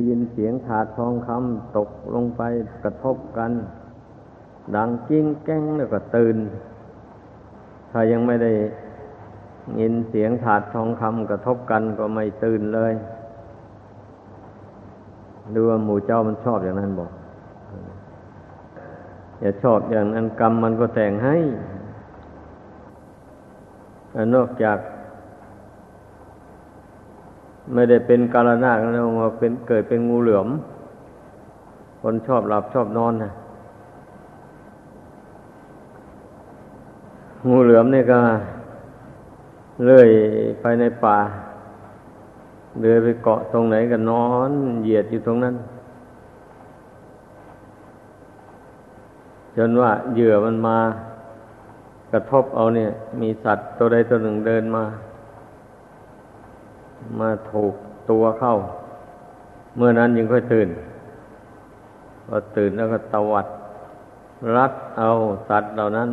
ได้ยินเสียงถาดทองคำตกลงไปกระทบกัน ดังกิ้งแก้งแล้วก็ตื่น ถ้ายังไม่ได้ยินเสียงถาดทองคำกระทบกันก็ไม่ตื่นเลยดูว่าหมู่เจ้ามันชอบอย่างนั้นบอกอย่าชอบอย่างนั้นกรรมมันก็แต่งให้ นอกจาก ไม่ได้เป็นกาลนาคแล้วมาเป็นเกิดเป็นงูเหลือม คนชอบหลับชอบนอนนะงูเหลือมนี่ก็เลื่อยไปในป่าเดินไปเกาะตรงไหนก็นอน เหยียดอยู่ตรงนั้น จนว่าเหยื่อมันมากระทบเอาเนี่ย มีสัตว์ตัวใดตัวหนึ่งเดินมา มาถูกตัวเข้า เมื่อนั้นยังค่อยตื่นพอตื่นแล้วก็ตวัด รัดเอาสัตว์เหล่านั้น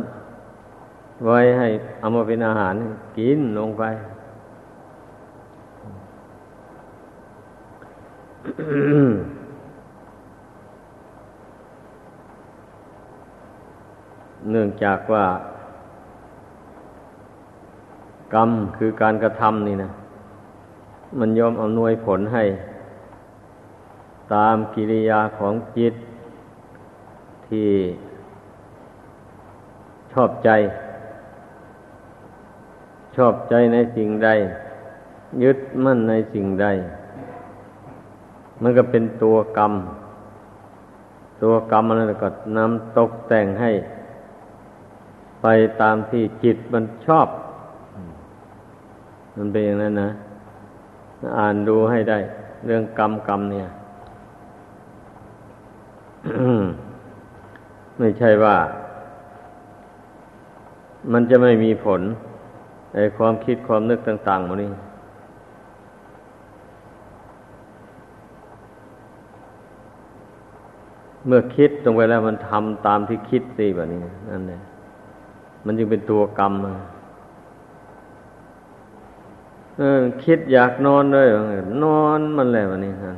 ไว้ให้เอามาเป็นอาหารกินลงไปเนื่องจากว่ากรรมคือการกระทำนี่นะ มันยอมอำนวยผลให้ ตามกิริยาของจิตที่ชอบใจ ชอบใจในสิ่งใด ยึดมั่นในสิ่งใด มันก็เป็นตัวกรรม ตัวกรรมนั้นก็นำตกแต่งให้ ไปตามที่จิตมันชอบ มันเป็นอย่างนั้นนะ อ่านดูให้ได้ เรื่องกรรมกรรมเนี่ยไม่ใช่ว่า มันจะไม่มีผลในความคิดความนึกต่างๆมันนี่เมื่อคิดลงไปแล้วมันทำตามที่คิดสิแบบนี้นั่นแหละมันจึงเป็นตัวกรรม เออ คิดอยากนอนเลยนอนมันแหละวันนี้ฮะ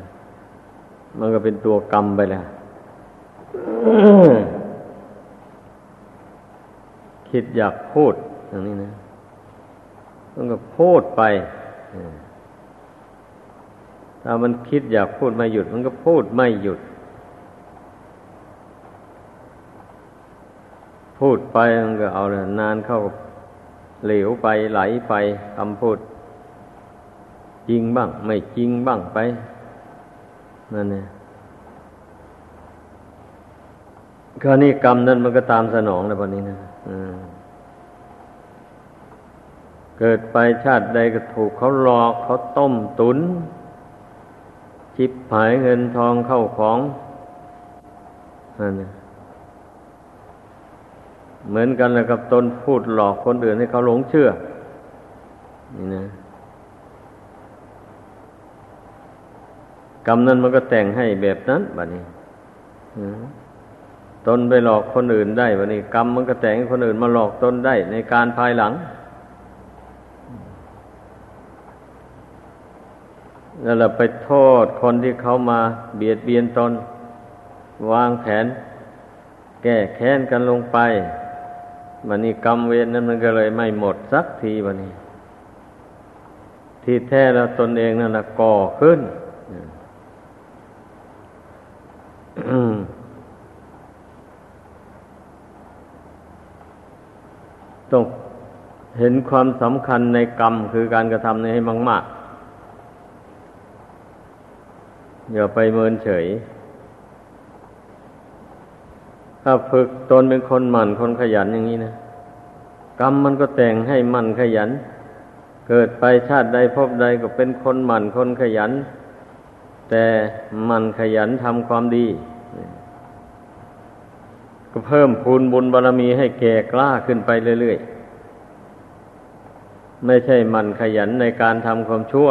มันก็เป็นตัวกรรมไปแล้วคิดอยากพูดอย่างนี้นะมันก็พูดไปถ้ามันคิดอยากพูดไม่หยุด มันก็พูดไม่หยุด พูดไปมันก็เอาเลยนานเข้าเหลวไปไหลไปคำพูด จริงบ้าง ไม่จริงบ้างไป นั่นเนี่ยคราวนี้กรรมนั้นมันก็ตามสนองแล้ววันนี้นะเกิดไปชาติใดก็ถูกเขาหลอกเขาต้มตุน ชิบหายเงินทองเข้าของนั่นเนี่ยเหมือนกันเลยกับตนพูดหลอกคนอื่นให้เขาหลงเชื่อ นี่นะ รรมนั้นมันก็แต่งให้แบบนั้นบัดนี้ตนไปหลอกคนอื่นได้บัดนี้ กรรมมันก็แต่งคนอื่นมาหลอกตนได้ในการภายหลังแล้วเราไปโทษคนที่เขามาเบียดเบียนตน วางแผน แก้แค้นกันลงไปวันนี้กรรมเวรนั้นมันก็เลยไม่หมดสักทีวันนี้ ที่แท้แล้วตนเองนั่นแหละก่อขึ้น ต้องเห็นความสำคัญในกรรมคือการกระทำนี้ให้มากๆ อย่าไปเมินเฉย ถ้าฝึกตนเป็นคนหมั่นคนขยันอย่างนี้นะ กรรมมันก็แต่งให้มันขยัน เกิดไปชาติใดพบใดก็เป็นคนหมั่นคนขยัน แต่มันขยันทำความดี ก็เพิ่มพูนบุญบารรมีให้แก่กล้าขึ้นไปเรื่อยๆ ไม่ใช่มันขยันในการทำความชั่ว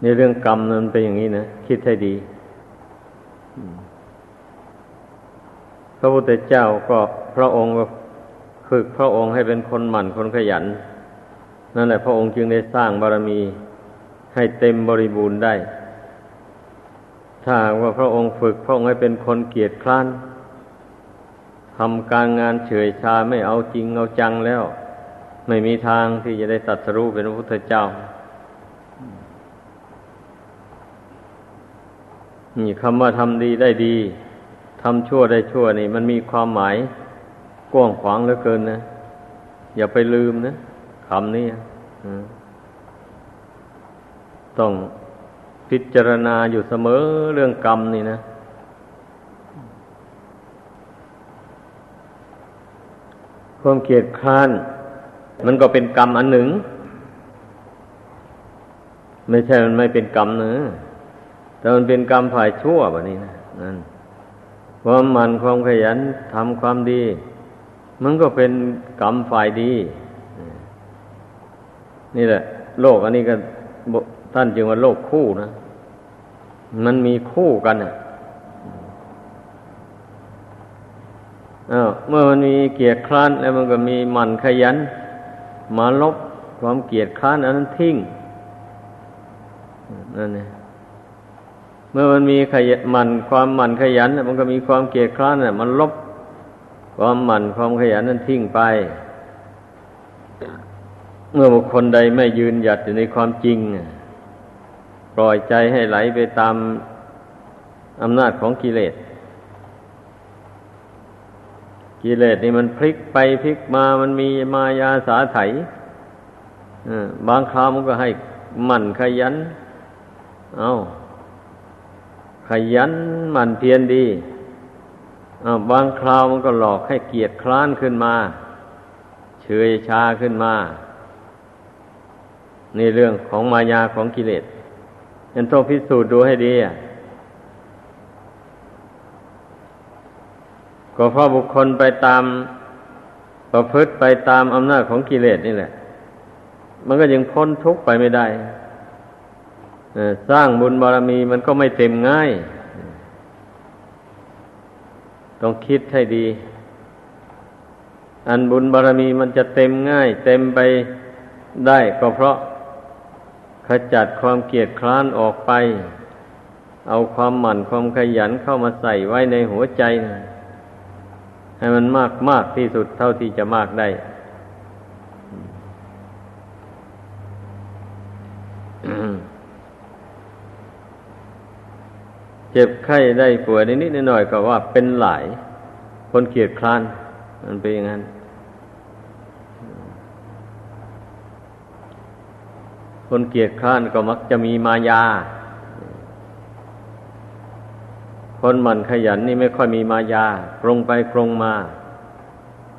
ในเรื่องกรรมนั้นเป็นอย่างนี้นะ คิดให้ดี พระพุทธเจ้าก็พระองค์ก็ ฝึกพระองค์ให้เป็นคนหมั่นคนขยัน นั่นแหละพระองค์จึงได้สร้างบารมีให้เต็มบริบูรณ์ได้ ถ้าว่าพระองค์ฝึกพระองค์ให้เป็นคนเกียจคร้านทำการงานเฉยชาไม่เอาจริงเอาจังแล้ว ไม่มีทางที่จะได้ตัดสรู้เป็นพระพุทธเจ้า นี่คำว่าทำดีได้ดีทำชั่วได้ชั่วนี่ มันมีความหมาย กว้างขวางเหลือเกินนะ อย่าไปลืมนะคำนี้ต้องพิจารณาอยู่เสมอเรื่องกรรมนี่นะ ความเกียดคร้าน มันก็เป็นกรรมอันหนึ่ง ไม่ใช่มันไม่เป็นกรรมเนะแต่มันเป็นกรรมฝ่ายชั่วแบบนี้นะนั่นความมันความขยันทำความดี มันก็เป็นกรรมฝ่ายดี นี่แหละ โลกอันนี้ก็ท่านจึงว่าโลกคู่นะ มันมีคู่กันอะเมื่อมันมีเกียรติคร้าน แล้วมันก็มีมันขยัน มาลบความเกียรติคร้านอันนั้นทิ้งนั่นเองเมื่อมันมีขยันมันความมันขยัน มันก็มีความเกียรติคร้านน่ะมันลบ ความมันความขยันนั้นทิ้งไป เมื่อบุคคลใดไม่ยืนหยัดอยู่ในความจริง ปล่อยใจให้ไหลไปตามอำนาจของกิเลส กิเลสนี่มันพลิกไปพลิกมามันมีมายาสาไถบางคราวมันก็ให้มันขยัน เอาขยันมันเพียรดี บางคราวมันก็หลอกให้เกียรติคร้านขึ้นมา เฉยชาขึ้นมา ในเรื่องของมายาของกิเลสยันต้องพิสูจน์ดูให้ดีอะก็เพราะบุคคลไปตามประพฤติไปตามอำนาจของกิเลสนี่แหละ มันก็ยังพ้นทุกข์ไปไม่ได้สร้างบุญบารมีมันก็ไม่เต็มง่าย ต้องคิดให้ดี อันบุญบารมีมันจะเต็มง่าย เต็มไปได้ก็เพราะขจัดความเกียดคร้านออกไป เอาความหมั่นความขยันเข้ามาใส่ไว้ในหัวใจนะให้มันมากมากที่สุดเท่าที่จะมากได้ เจ็บไข้ได้ป่วยนิดๆหน่อยๆก็ว่าเป็นหลาย คนเกียดคร้าน มันเป็นอย่างนั้น คนเกียดคร้านก็มักจะมีมายา คนหมั่นขยันนี่ไม่ค่อยมีมายาตรงไปตรงมา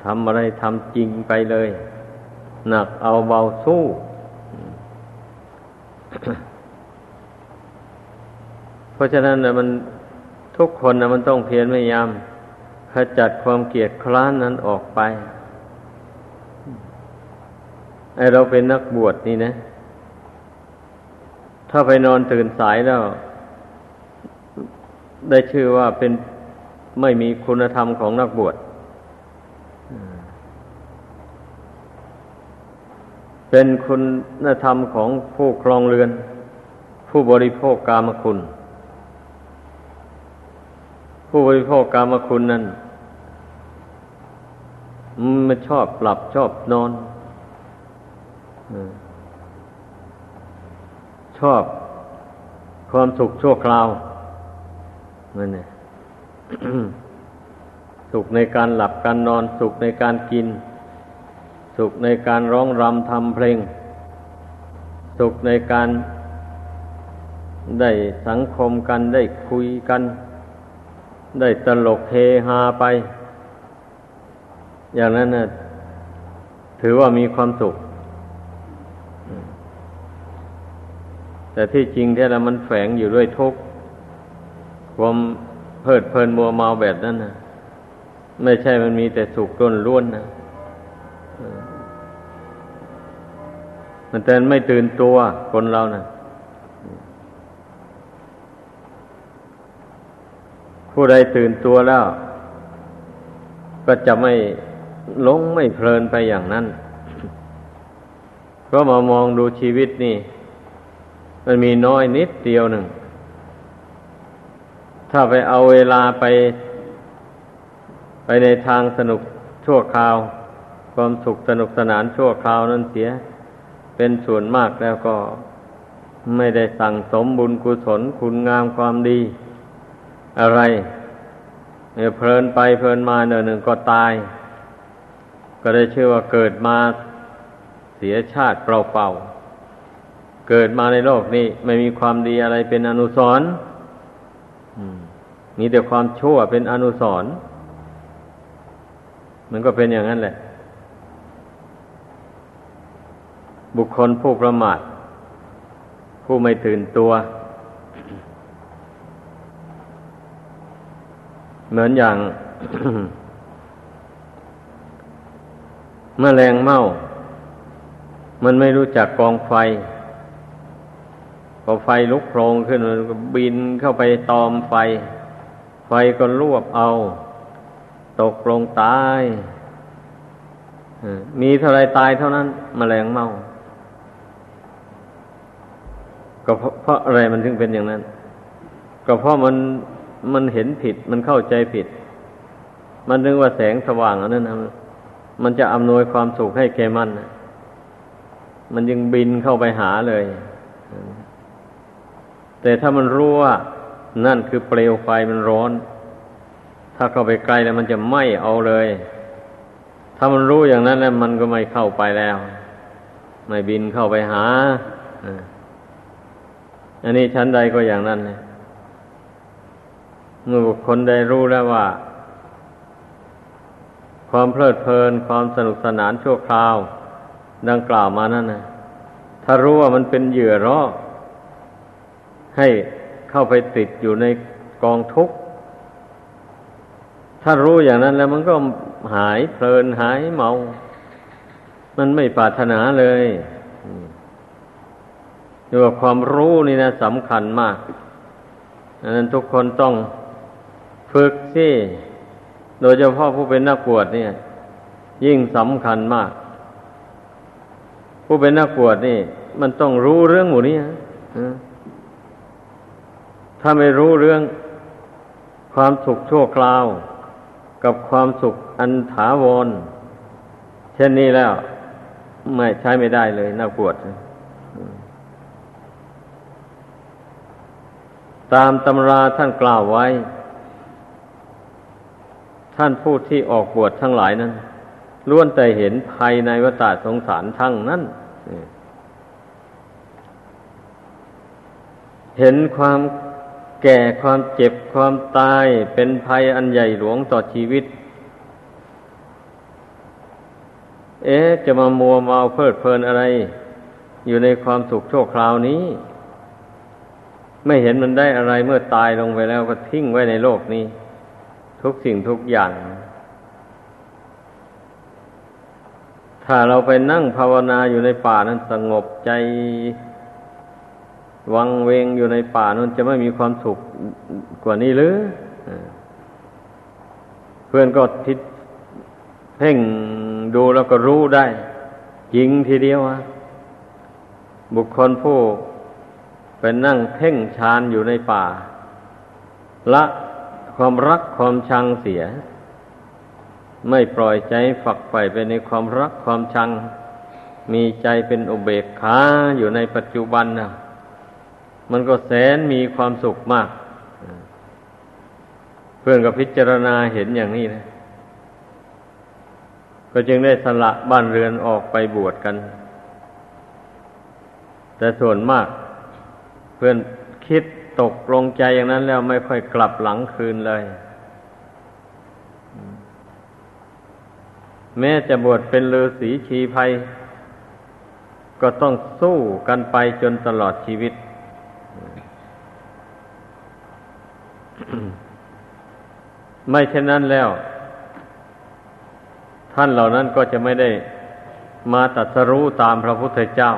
ทำอะไรทำจริงไปเลย หนักเอาเบาสู้ ราะฉะนั้นนะมันทุกคนนะมันต้องเพียรพยายามขจัดความเกลียดคร้านนั้นออกไปไอเราเป็นนักบวชนี่นะ ถ้าไปนอนตื่นสายแล้ว ได้ชื่อว่าเป็นไม่มีคุณธรรมของนักบวชเป็นคุณธรรมของผู้ครองเรือน ผู้บริโภคกามคุณ ผู้บริโภคกามคุณนั้นมันชอบหลับชอบนอนชอบความสุขชั่วคราวนั่นเนี่ยสุขในการหลับการนอน สุขในการกิน สุขในการร้องรำทำเพลง สุขในการได้สังคมกันได้คุยกัน ได้ตลกเฮฮาไป อย่างนั้นนะถือว่ามีความสุข แต่ที่จริงแท้แล้วมันแฝงอยู่ด้วยทุกข์ความเพลิดเพลินมัวเมาแบบนั้นนะไม่ใช่มันมีแต่สุขล้นล้วนนะมันแต่ไม่ตื่นตัวคนเรานะ ผู้ใดตื่นตัวแล้ว ก็จะไม่หลงไม่เพลินไปอย่างนั้นก็มามองดูชีวิตนี่ มันมีน้อยนิดเดียวหนึ่ง ถ้าไปเอาเวลาไป ไปในทางสนุกชั่วคราว ความสุขสนุกสนานชั่วคราวนั้นเสีย เป็นส่วนมากแล้วก็ไม่ได้สั่งสมบุญกุศลคุณงามความดี อะไรเพลินไปเพลินมาเนหนึ่งก็ตาย ก็ได้ชื่อว่าเกิดมาเสียชาติเปล่าๆเกิดมาในโลกนี้ไม่มีความดีอะไรเป็นอนุสรณ์มีแต่ความชั่วเป็นอนุสรณ์มันก็เป็นอย่างนั้นแหละ บุคคลผู้ประมาทผู้ไม่ตื่นตัว เหมือนอย่างมแมลงเม่า มันไม่รู้จักกองไฟ พอไฟลุกโพลงขึ้นมันก็บินเข้าไปตอมไฟ ไฟก็รวบเอา ตกลงตายมีเท่าไรตายเท่านั้นมแมลงเม่า ก็เพราะอะไรมันถึงเป็นอย่างนั้น ก็เพราะมัน มันเห็นผิด มันเข้าใจผิด มันนึกว่าแสงสว่างอันนั้นมันจะอำนวยความสุขให้แกมันมันยังบินเข้าไปหาเลย แต่ถ้ามันรู้ว่า นั่นคือเปลวไฟมันร้อน ถ้าเข้าไปใกลแล้วมันจะไหม้เอาเลย ถ้ามันรู้อย่างนั้นแล้วมันก็ไม่เข้าไปแล้ว ไม่บินเข้าไปหาอันนี้ชั้นใดก็อย่างนั้นเลย เมื่อบุคคลได้รู้แล้วว่า ความเพลิดเพลินความสนุกสนานชั่วคราว ดังกล่าวมานั่นนะถ้ารู้ว่ามันเป็นเหยื่อร่อให้เข้าไปติดอยู่ในกองทุกข์ถ้ารู้อย่างนั้นแล้วมันก็หายเพลินหายเมา มันไม่ปรารถนาเลยรือว่าความรู้นี่นะสำคัญมากอันนั้นทุกคนต้อง ฝึกสิโดยเฉพาะผู้เป็นนักบวชเนี่ย ยิ่งสำคัญมาก ผู้เป็นนักบวชนี่ มันต้องรู้เรื่องหมู่นี้ถ้าไม่รู้เรื่องความสุขชั่วคราว กับความสุขอันถาวร เช่นนี้แล้ว ไม่ใช้ไม่ได้เลยนักบวชตามตำราท่านกล่าวไว้ ท่านผู้ที่ออกบวชทั้งหลายนั้นล้วนแต่เห็นภัยในวัฏสงสารทั้งนั้น เห็นความแก่ความเจ็บความตายเป็นภัยอันใหญ่หลวงต่อชีวิต เอ๊ะ จะมามัวเมาเพลิดเพลินอะไร อยู่ในความสุขโชคคราวนี้ ไม่เห็นมันได้อะไรเมื่อตายลงไปแล้วก็ทิ้งไว้ในโลกนี้ ทุกสิ่งทุกอย่าง ถ้าเราไปนั่งภาวนาอยู่ในป่านั้นสงบใจ วังเวงอยู่ในป่านั้นจะไม่มีความสุขกว่านี้หรือเพื่อนก็ทิศเพ่งดูแล้วก็รู้ได้จริงทีเดียวอะบุคคลผู้เป็นนั่งเพ่งฌานอยู่ในป่า ละ ความรักความชังเสีย ไม่ปล่อยใจฝักใฝ่ไปในความรักความชัง มีใจเป็นอุเบกขาอยู่ในปัจจุบันนะมันก็แสนมีความสุขมาก เพื่อนก็พิจารณาเห็นอย่างนี้นะ ก็จึงได้สละบ้านเรือนออกไปบวชกัน แต่ส่วนมาก เพื่อนคิด ตกลงใจอย่างนั้นแล้วไม่ค่อยกลับหลังคืนเลย แม้จะบวชเป็นฤาษีชีภัย ก็ต้องสู้กันไปจนตลอดชีวิต ไม่เช่นนั้นแล้ว ท่านเหล่านั้นก็จะไม่ได้มาตัดสรู้ตามพระพุทธเจ้า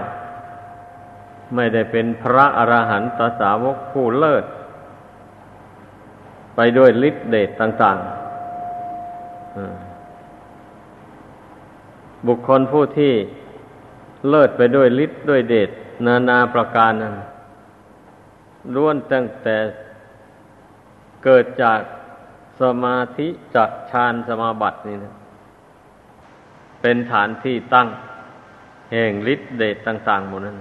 ไม่ได้เป็นพระอรหันตสาวกผู้เลิศ ไปด้วยฤทธิเดชต่างๆ บุคคลผู้ที่เลิศไปด้วยฤทธิ์ด้วยเดชนานาประการนั้นล้วนตั้งแต่เกิดจากสมาธิจากฌานสมาบัตินี่นะเป็นฐานที่ตั้ง แห่งฤทธิเดชต่าง ๆ หมดนั้น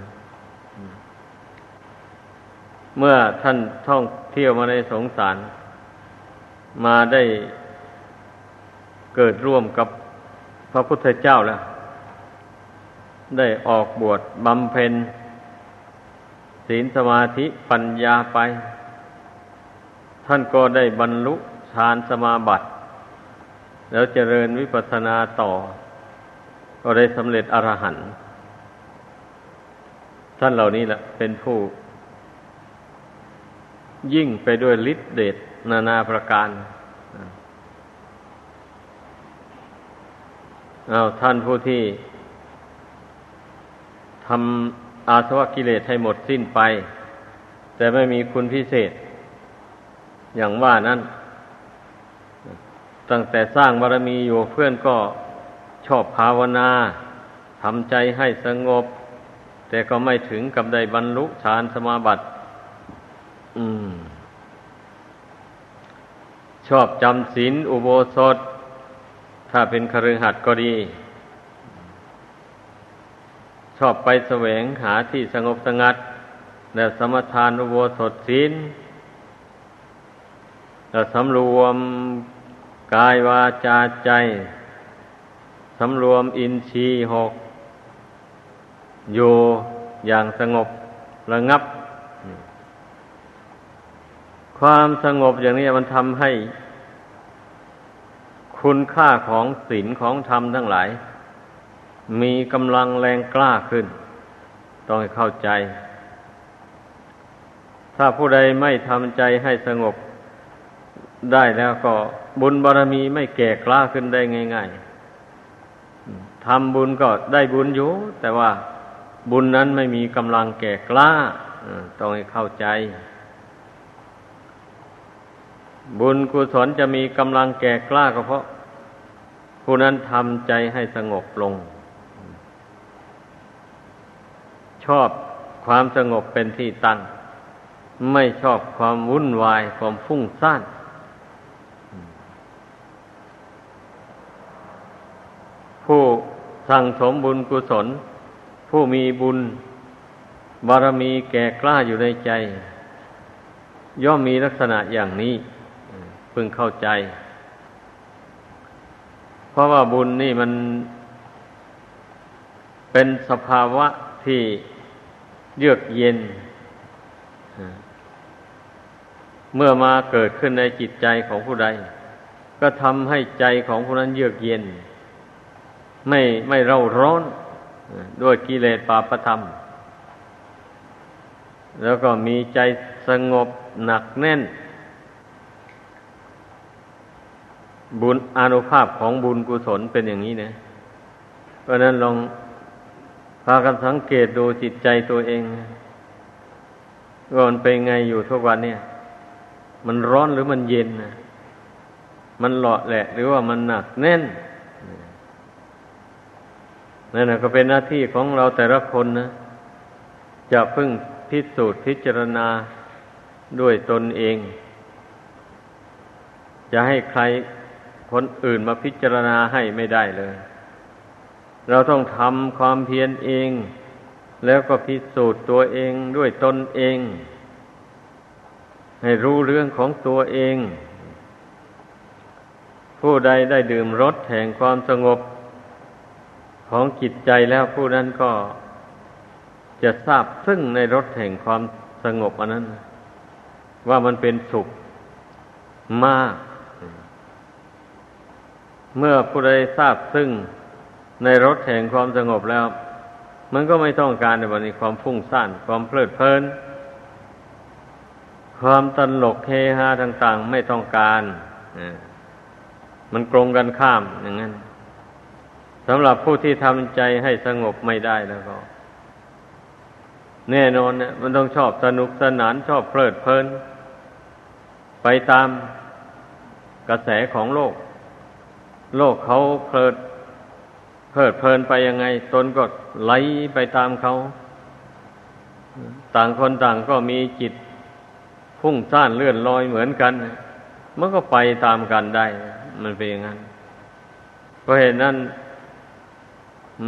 เมื่อท่านท่องเที่ยวมาในสงสาร มาได้เกิดร่วมกับพระพุทธเจ้าแล้ว ได้ออกบวชบำเพ็ญ ศีลสมาธิปัญญาไป ท่านก็ได้บรรลุฌานสมาบัติ แล้วเจริญวิปัสสนาต่อ ก็ได้สำเร็จอรหันต์ท่านเหล่านี้แหละเป็นผู้ ยิ่งไปด้วยฤทธิเดชนานาประการเอาท่านผู้ที่ทำอาสวะกิเลสให้หมดสิ้นไป แต่ไม่มีคุณพิเศษ อย่างว่านั้น ตั้งแต่สร้างบารมีอยู่เพื่อนก็ชอบภาวนาทำใจให้สงบ แต่ก็ไม่ถึงกับได้บรรลุฌานสมาบัติ ชอบจำศีลอุโบสถ ถ้าเป็นคฤหัสถ์ก็ดี ชอบไปแสวงหาที่สงบสงัด และสมทานอุโบสถศีลและสำรวมกายวาจาใจ สำรวมอินทรีย์หกอยู่อย่างสงบระงับ ความสงบอย่างนี้มันทำให้ คุณค่าของศีลของธรรมทั้งหลาย มีกำลังแรงกล้าขึ้น ต้องให้เข้าใจ ถ้าผู้ใดไม่ทำใจให้สงบได้แล้วก็บุญบารรมีไม่แก่กล้าขึ้นได้ง่าย ๆทำบุญก็ได้บุญอยู่ แต่ว่าบุญนั้นไม่มีกำลังแก่กล้าต้องให้เข้าใจ บุญกุศลจะมีกำลังแก่กล้าก็เพราะ ผู้นั้นทำใจให้สงบลง ชอบความสงบเป็นที่ตั้ง ไม่ชอบความวุ่นวายความฟุ้งซ่านผู้สั่งสมบุญกุศล ผู้มีบุญบารมีแก่กล้าอยู่ในใจ ย่อมมีลักษณะอย่างนี้ พึงเข้าใจ เพราะว่าบุญนี่มันเป็นสภาวะที่เยือกเย็น เมื่อมาเกิดขึ้นในจิตใจของผู้ใด ก็ทำให้ใจของผู้นั้นเยือกเย็น ไม่ไม่เร่าร้อนด้วยกิเลสปาปธรรม แล้วก็มีใจสงบหนักแน่น บุญอนุภาพของบุญกุศลเป็นอย่างนี้นะ เพราะนั้นลองพากันสังเกตดูจิตใจตัวเองว่ามันเป็นไงอยู่ทุกวันเนี่ย มันร้อนหรือมันเย็นนะมันหล่อแหละ หรือว่ามันหนักแน่นนั่นนะก็เป็นหน้าที่ของเราแต่ละคนนะจะพึ่งพิสูจน์พิจารณาด้วยตนเอง จะให้ใคร คนอื่นมาพิจารณาให้ไม่ได้เลย เราต้องทำความเพียรเอง แล้วก็พิสูจน์ตัวเองด้วยตนเอง ให้รู้เรื่องของตัวเอง ผู้ใดได้ดื่มรสแห่งความสงบของจิตใจแล้วผู้นั้นก็จะทราบซึ่งในรสแห่งความสงบอันนั้น ว่ามันเป็นสุขมาก เมื่อผู้ใดทราบซึ่งในรถแห่งความสงบแล้ว มันก็ไม่ต้องการในวันนี้ความฟุ้งซ่านความเพลิดเพลิน ความตลกเฮฮาต่าง ๆ ไม่ต้องการมันตรงกันข้ามอย่างนั้นสำหรับผู้ที่ทำใจให้สงบไม่ได้แล้วก็ แน่นอนเนี่ยมันต้องชอบสนุกสนานชอบเพลิดเพลิน ไปตามกระแสของโลก โลกเขาเพลิดเพลิดเพลินไปยังไง ตนก็ไหลไปตามเขา ต่างคนต่างก็มีจิตพุ่งซ่านเลื่อนลอยเหมือนกันมันก็ไปตามกันได้ มันเป็นอย่างนั้นเพราะเหตุนั้น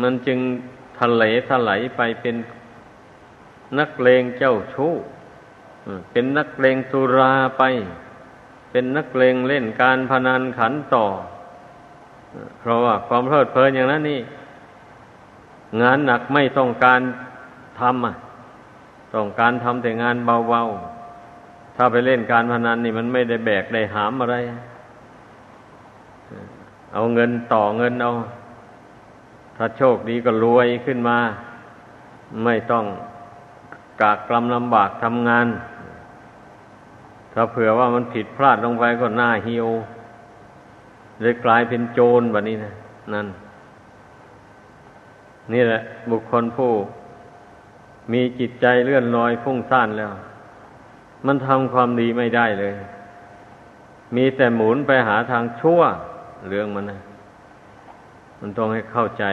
มันจึงทะเลทลายไปเป็นนักเลงเจ้าชู้เป็นนักเลงสุราไป เป็นนักเลงเล่นการพนันขันต่อ เพราะว่าความเพลิดเพลินอย่างนั้นนี่ งานหนักไม่ต้องการทำอะ ต้องการทำแต่งานเบาๆ ถ้าไปเล่นการพนันนี่มันไม่ได้แบกได้หามอะไร เอาเงินต่อเงินเอา ถ้าโชคดีก็รวยขึ้นมา ไม่ต้องกากกรำลำบากทำงาน ถ้าเผื่อว่ามันผิดพลาดลงไปก็หน้าเหี่ยว เลยกลายเป็นโจรแบบนี้นะนั่น นี่แหละ บุคคลผู้ มีจิตใจเลื่อนลอยฟุ้งซ่านแล้ว มันทำความดีไม่ได้เลย มีแต่หมุนไปหาทางชั่ว เรื่องมันนะมันต้องให้เข้าใจ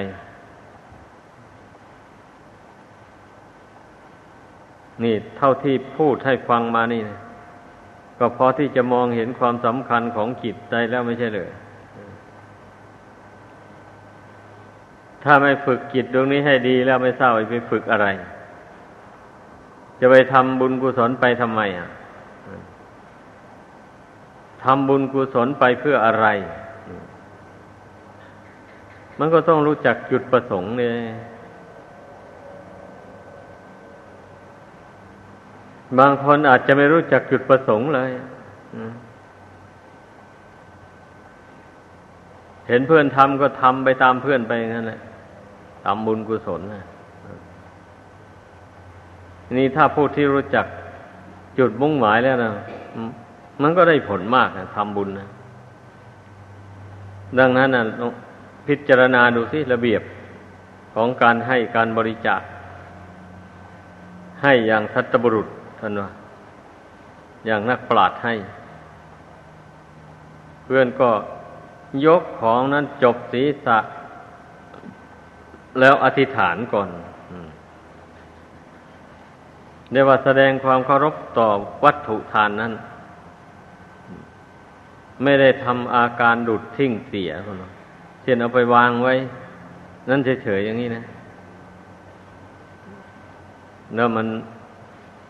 นี่เท่าที่พูดให้ฟังมานี่นะก็พอที่จะมองเห็นความสำคัญของจิตใจแล้วไม่ใช่เลย ถ้าไม่ฝึกจิตตรงนี้ให้ดีแล้วไม่ทราไปฝึกอะไร จะไปทำบุญกุศลไปทำไมอะทำบุญกุศลไปเพื่ออะไร มันก็ต้องรู้จักจุดประสงค์เนี่ยบางคนอาจจะไม่รู้จักจุดประสงค์เลยเห็นเพื่อนทำก็ทำไปตามเพื่อนไปงั้นแหละ ทำบุญกุศลนะนี่ถ้าผู้ที่รู้จักจุดมุ่งหมายแล้วนะมันก็ได้ผลมากนะทำบุญนะ ดังนั้นนะพิจารณาดูสิระเบียบของการให้การบริจาค ให้อย่างทัตบุรุษท่านว่าอย่างนักปราดให้ เพื่อนก็ยกของนั้นจบศีรษะ แล้วอธิษฐานก่อนเรียกว่าแสดงความเคารพต่อวัตถุทานนั้น ไม่ได้ทำอาการดุดทิ้งเสียคนเช่นเอาไปวางไว้ นั่นเฉยๆอย่างนี้นะ แล้วมัน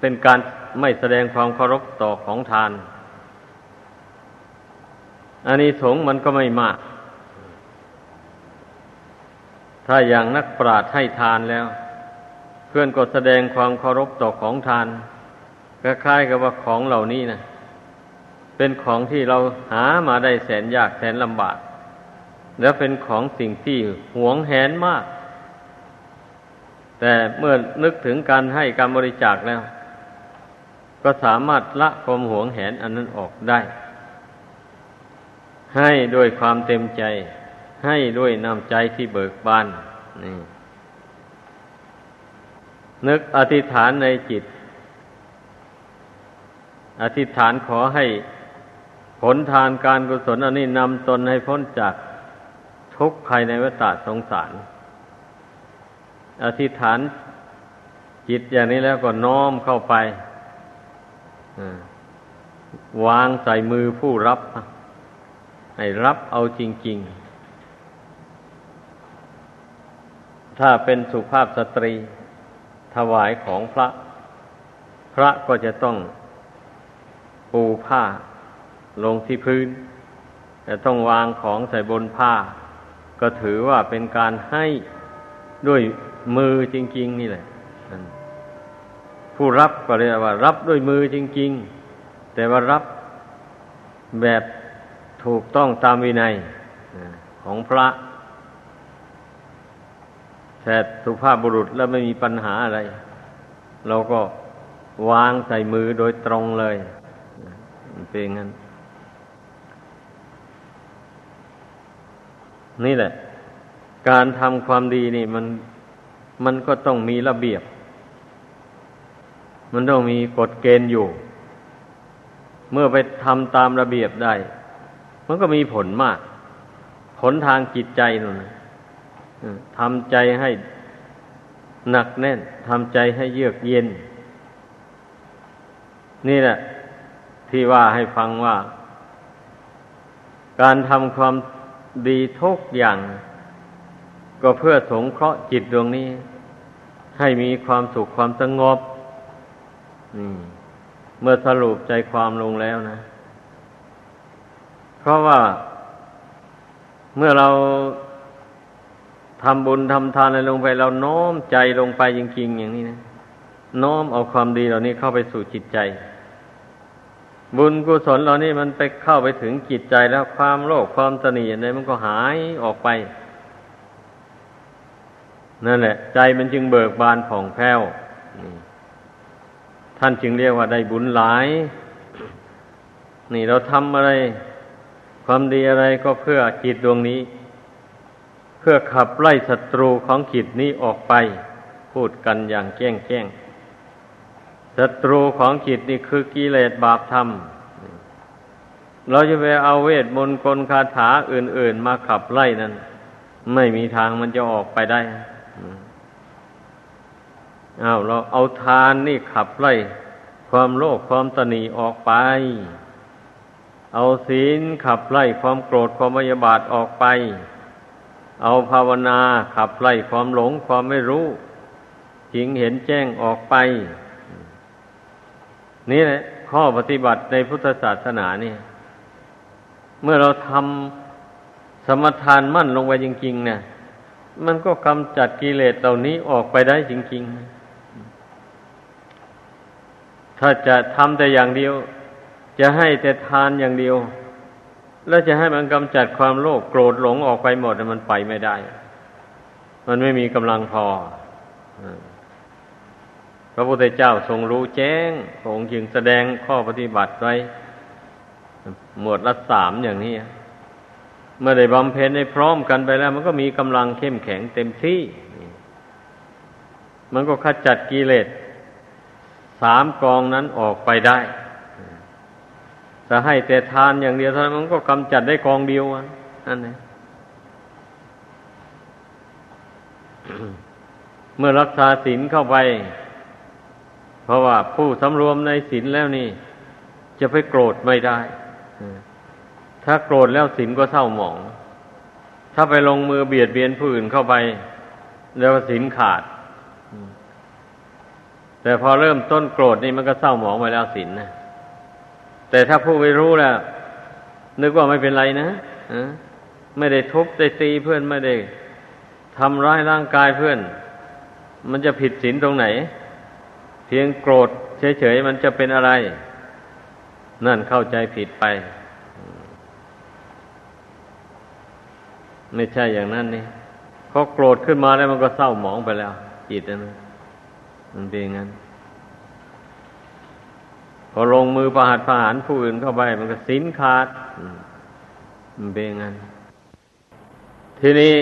เป็นการไม่แสดงความเคารพต่อของทานอันนี้สงมันก็ไม่มาก ถ้าอย่างนักปราชญ์ให้ทานแล้ว เพื่อนก็แสดงความเคารพต่อของทานคล้ายๆกับว่าของเหล่านี้นะเป็นของที่เราหามาได้แสนยากแสนลำบาก แล้วเป็นของสิ่งที่หวงแหนมาก แต่เมื่อนึกถึงการให้การบริจาคแล้ว ก็สามารถละความหวงแหนอันนั้นออกได้ ให้ด้วยความเต็มใจ ให้ด้วยน้ำใจที่เบิกบานนี่นึกอธิษฐานในจิต อธิษฐานขอให้ผลทานการกุศลอันนี้นำตนให้พ้นจากทุกข์ภายในวัฏสงสาร อธิษฐานจิตอย่างนี้แล้วก็น้อมเข้าไปวางใส่มือผู้รับ ให้รับเอาจริง ๆ ถ้าเป็นสุภาพสตรี ถวายของพระ พระก็จะต้องปูผ้า ลงที่พื้นแต่ต้องวางของใส่บนผ้า ก็ถือว่าเป็นการให้ด้วยมือจริง ๆ นี่แหละผู้รับก็เรียกว่า รับด้วยมือจริง ๆ แต่ว่ารับแบบถูกต้องตามวินัยของพระ แต่สุภาพบุรุษแล้วไม่มีปัญหาอะไร เราก็วางใส่มือโดยตรงเลยเป็นงั้น นี่แหละ การทำความดีนี่มันมันก็ต้องมีระเบียบ มันต้องมีกฎเกณฑ์อยู่ เมื่อไปทำตามระเบียบได้ มันก็มีผลมาก ผลทางจิตใจนั่น ทำใจให้หนักแน่นทำใจให้เยือกเย็น นี่แหละ ที่ว่าให้ฟังว่า การทำความดีทุกอย่าง ก็เพื่อสงเคราะห์จิตดวงนี้ ให้มีความสุขความสงบเมื่อสรุปใจความลงแล้วนะ เพราะว่าเมื่อเรา ทำบุญทำทานอะไรลงไป เราโน้มใจลงไปจริงๆอย่างนี้นะโน้มเอาความดีเหล่านี้เข้าไปสู่จิตใจ บุญกุศลเหล่านี้มันไปเข้าไปถึงจิตใจแล้วความโลภความตนีอะไรมันก็หายออกไป นั่นแหละ ใจมันจึงเบิกบานผ่องแผ้วท่านจึงเรียกว่าได้บุญหลาย นี่เราทำอะไร ความดีอะไรก็เพื่อจิตดวงนี้ เพื่อขับไล่ศัตรูของขิดนี้ออกไป พูดกันอย่างแจ้งแจ้งศัตรูของขิดนี่คือกิเลสบาปธรรม เราจะไปเอาเวทมนต์กลคาถาอื่น ๆ มาขับไล่นั้น ไม่มีทางมันจะออกไปได้เอาเราเอาทานนี่ขับไล่ ความโลภความตนีออกไป เอาศีลขับไล่ความโกรธความมยาบาทออกไป เอาภาวนาขับไล่ความหลงความไม่รู้จิงเห็นแจ้งออกไป นี่แหละข้อปฏิบัติในพุทธศาสนาเนี่ย เมื่อเราทำสมทานมั่นลงไปจริงๆเนี่ยมันก็กำจัดกิเลสเหล่านี้ออกไปได้จริง ๆ ถ้าจะทำแต่อย่างเดียว จะให้แต่ทานอย่างเดียว แล้วจะให้มันกำจัดความโลภโกรธหลงออกไปหมดมันไปไม่ได้ มันไม่มีกำลังพอพระพุทธเจ้าทรงรู้แจ้งทรงจึงแสดงข้อปฏิบัติไว้ หมวดละสามอย่างนี้ เมื่อได้บำเพ็ญได้พร้อมกันไปแล้ว มันก็มีกำลังเข้มแข็งเต็มที่ มันก็ขจัดกิเลสสามกองนั้นออกไปได้ แต่ให้แต่ทานอย่างเดียวเท่านั้นมันก็กำจัดได้กองเดียวนั่นเองเมื่อรักษาศีลเข้าไป เพราะว่าผู้สำรวมในศีลแล้วนี่ จะไปโกรธไม่ได้ ถ้าโกรธแล้วศีลก็เศร้าหมอง ถ้าไปลงมือเบียดเบียนผู้อื่นเข้าไป แล้วศีลขาด แต่พอเริ่มต้นโกรธนี่มันก็เศร้าหมองไปแล้วศีลนะ แต่ถ้าผู้ไม่รู้แล้วนึกว่าไม่เป็นไรนะไม่ได้ทุบได้ตีเพื่อนไม่ได้ทำร้ายร่างกายเพื่อน มันจะผิดศีลตรงไหน เพียงโกรธเฉยๆมันจะเป็นอะไร นั่นเข้าใจผิดไป ไม่ใช่อย่างนั้นนี่พอโกรธขึ้นมาแล้วมันก็เศร้าหมองไปแล้ว จิตนะมันเป็นอย่างนั้น พอลงมือประหัตประหารผู้อื่นเข้าไปมันก็สินขาดมันเป็นงั้น ทีนี้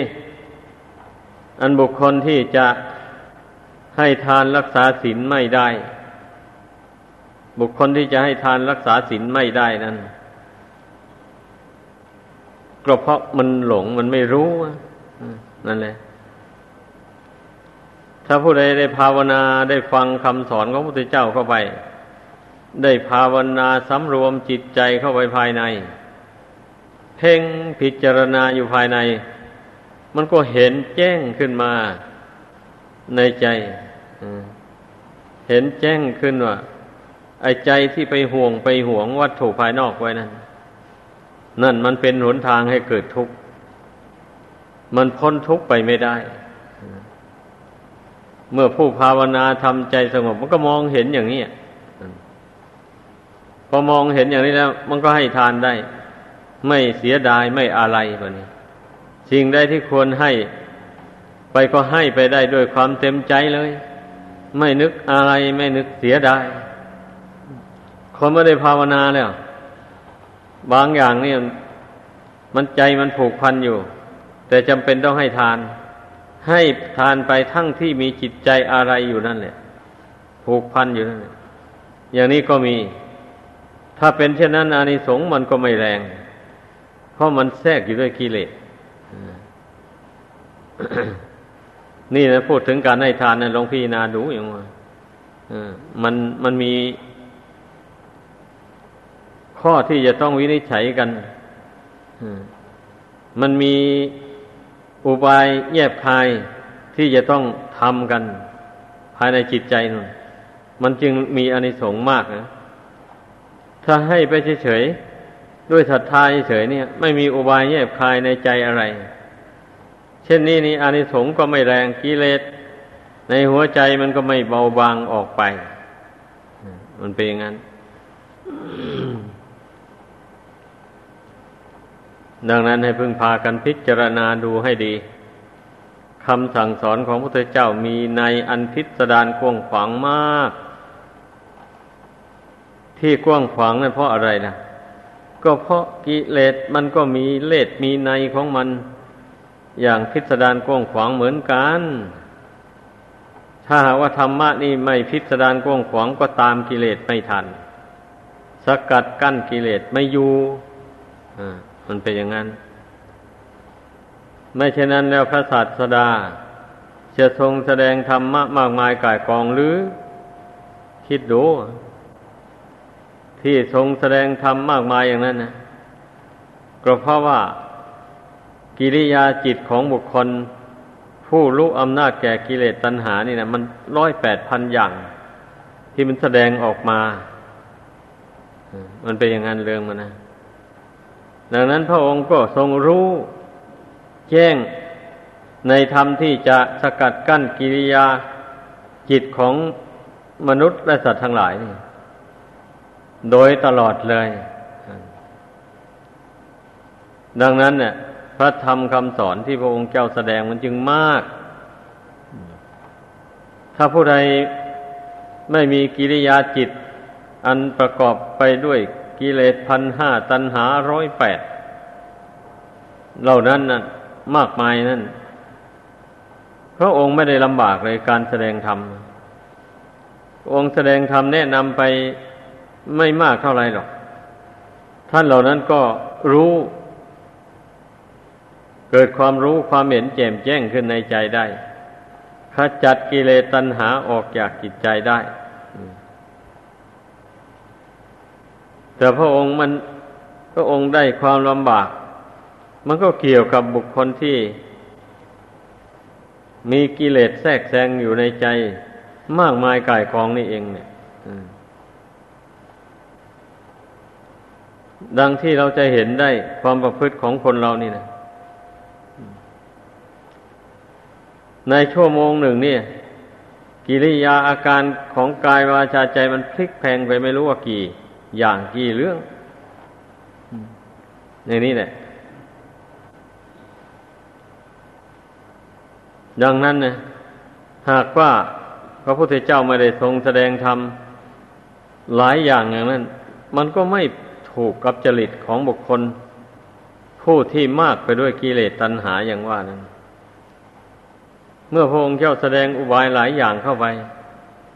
อันบุคคลที่จะให้ทานรักษาศีลไม่ได้ บุคคลที่จะให้ทานรักษาศีลไม่ได้นั้นก็เพราะมันหลงมันไม่รู้นั่นแหละ ถ้าผู้ใดได้ภาวนาได้ฟังคำสอนของพระพุทธเจ้าเข้าไป ได้ภาวนาสำรวมจิตใจเข้าไปภายใน เพ่งพิจารณาอยู่ภายใน มันก็เห็นแจ้งขึ้นมาในใจเห็นแจ้งขึ้นว่าไอ้ใจที่ไปห่วงไปห่วงวัตถุภายนอกไว้นั้นนั่นมันเป็นหนทางให้เกิดทุกข์ มันพ้นทุกข์ไปไม่ได้ เมื่อผู้ภาวนาทำใจสงบ มันก็มองเห็นอย่างนี้ พอมองเห็นอย่างนี้แล้ว มันก็ให้ทานได้ ไม่เสียดายไม่อะไรแบบนี้สิ่งใดที่ควรให้ ไปก็ให้ไปได้ด้วยความเต็มใจเลย ไม่นึกอะไรไม่นึกเสียดายคนไม่ได้ภาวนาแล้วบางอย่างนี่มันใจมันผูกพันอยู่ แต่จำเป็นต้องให้ทาน ให้ทานไปทั้งที่มีจิตใจอะไรอยู่นั่นแหละผูกพันอยู่นั่นแหละอย่างนี้ก็มี ถ้าเป็นเช่นนั้น อานิสงส์มันก็ไม่แรง เพราะมันแทรกอยู่ด้วยกิเลสนี่นะพูดถึงการให้ทานนะลองพี่นาดูอย่างว่ามันมันมี ข้อที่จะต้องวินิจฉัยกันมันมีอุบายแยบคายที่จะต้องทำกัน ภายในจิตใจนั่นมันจึงมีอานิสงส์มากนะ ถ้าให้ไปเฉยๆด้วยศรัทธาเฉยๆเนี่ย ไม่มีอุบายแยบคายในใจอะไร เช่นนี้นี่อานิสงส์ก็ไม่แรงกิเลสในหัวใจมันก็ไม่เบาบางออกไป มันเป็นอย่างนั้น ดังนั้นให้พึ่งพากันพิจารณาดูให้ดีคำสั่งสอนของพระพุทธเจ้ามีในอันพิสดารกว้างขวางมาก ที่กว้างขวางนั่นเพราะอะไรนะก็เพราะกิเลสมันก็มีเลสมีในของมัน อย่างพิสดารกว้างขวางเหมือนกัน ถ้าหากว่าธรรมะนี่ไม่พิสดารกว้างขวางก็ตามกิเลสไม่ทัน สกัดกั้นกิเลสไม่อยู่อ่ามันเป็นอย่างนั้น ไม่เช่นนั้นแล้วพระศาสดา จะทรงแสดงธรรมะมากมายกายกองหรือ คิดดู ที่ทรงแสดงธรรมมากมายอย่างนั้นนะก็เพราะว่ากิริยาจิตของบุคคล ผู้รู้อำนาจแก่กิเลสตัณหานี่นะมันร้อยแปดพันอย่าง ที่มันแสดงออกมา มันเป็นอย่างนั้นเรื่องมันนะ ดังนั้นพระองค์ก็ทรงรู้แจ้งในธรรมที่จะสกัดกั้นกิริยาจิตของมนุษย์และสัตว์ทั้งหลายนี่ โดยตลอดเลย ดังนั้นเนี่ยพระธรรมคำสอนที่พระองค์เจ้าแสดงมันจึงมาก ถ้าผู้ใดไม่มีกิริยาจิต อันประกอบไปด้วยกิเลสพันห้าตัณหาร้อยแปดเหล่านั้นน่ะมากมายนั่น พระองค์ไม่ได้ลำบากเลยการแสดงธรรม องค์แสดงธรรมแนะนำไป ไม่มากเท่าไรหรอก ท่านเหล่านั้นก็รู้ เกิดความรู้ความเห็นแจ่มแจ้งขึ้นในใจได้ขจัดกิเลสตัณหาออกจากจิตใจได้ แต่พระองค์มันพระองค์ได้ความลำบาก มันก็เกี่ยวกับบุคคลที่ มีกิเลสแทรกแซงอยู่ในใจ มากมายกายกองนี่เองเนี่ย ดังที่เราจะเห็นได้ความประพฤติของคนเรานี่นะในชั่วโมงหนึ่งเนี่ย กิริยาอาการของกายวาจาใจมันพลิกแพงไปไม่รู้ว่ากี่ อย่างกี่เรื่องอย่างนี้แหละดังนั้นนี่ยหากว่าพระพุทธเจ้าไม่ได้ทรงแสดงธรรมหลายอย่างอย่างนั้น มันก็ไม่ ถูกกับจริตของบุคคล ผู้ที่มากไปด้วยกิเลสตัณหาอย่างว่านั้น เมื่อพระองค์เจ้าแสดงอุบายหลายอย่างเข้าไป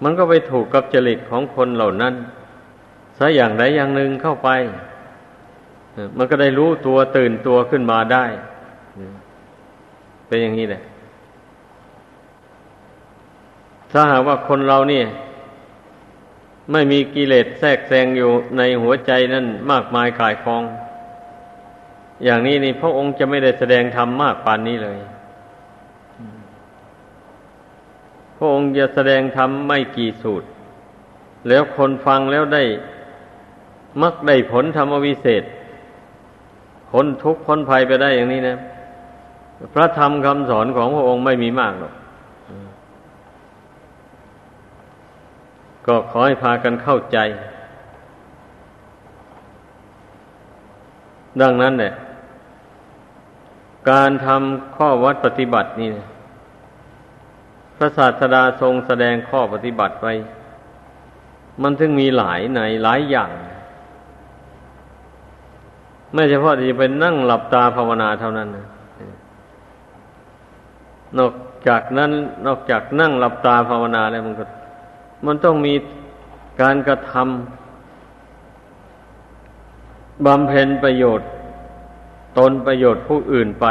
มันก็ไปถูกกับจริตของคนเหล่านั้นซะอย่างใดอย่างหนึ่งเข้าไป มันก็ได้รู้ตัวตื่นตัวขึ้นมาได้ เป็นอย่างนี้แหละถ้าหากว่าคนเราเนี่ย ไม่มีกิเลสแทรกแซงอยู่ในหัวใจนั่นมากมายกายคอง อย่างนี้นี่พระองค์จะไม่ได้แสดงธรรมมากปานนี้เลย พระองค์จะแสดงธรรมไม่กี่สูตร แล้วคนฟังแล้วได้มักได้ผลธรรมวิเศษพ้นทุกข์พ้นภัยไปได้อย่างนี้นะ พระธรรมคำสอนของพระองค์ไม่มีมากหรอก ก็ขอให้พากันเข้าใจ ดังนั้นเนี่ยการทำข้อวัดปฏิบัตินี่ พระศาสดาทรงแสดงข้อปฏิบัติไว้ มันถึงมีหลายในหลายอย่าง ไม่เฉพาะที่จะเป็นนั่งหลับตาภาวนาเท่านั้นนะนอกจากนั้น นอกจากนั่งหลับตาภาวนาแล้วมันก็ มันต้องมีการกระทำบำเพ็ญประโยชน์ ตนประโยชน์ผู้อื่นไป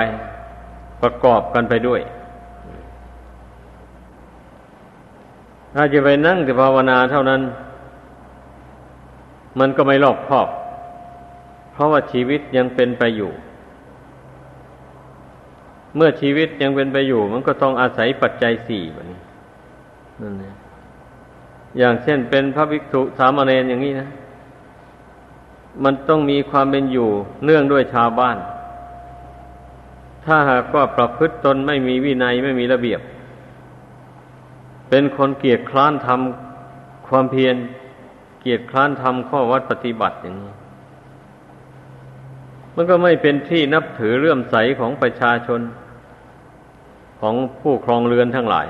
ประกอบกันไปด้วย ถ้าจะไปนั่งแต่ภาวนาเท่านั้น มันก็ไม่รอบครอบ เพราะว่าชีวิตยังเป็นไปอยู่ เมื่อชีวิตยังเป็นไปอยู่ มันก็ต้องอาศัยปัจจัยสี่แบบนี้นั่นเอง อย่างเช่นเป็นพระภิกษุสามเณรอย่างนี้นะ มันต้องมีความเป็นอยู่เนื่องด้วยชาวบ้าน ถ้าหากว่าประพฤติตนไม่มีวินัยไม่มีระเบียบ เป็นคนเกียจคร้านทำความเพียรเกียจคร้านทำข้อวัดปฏิบัติอย่างนี้ มันก็ไม่เป็นที่นับถือเลื่อมใสของประชาชนของผู้ครองเรือนทั้งหลาย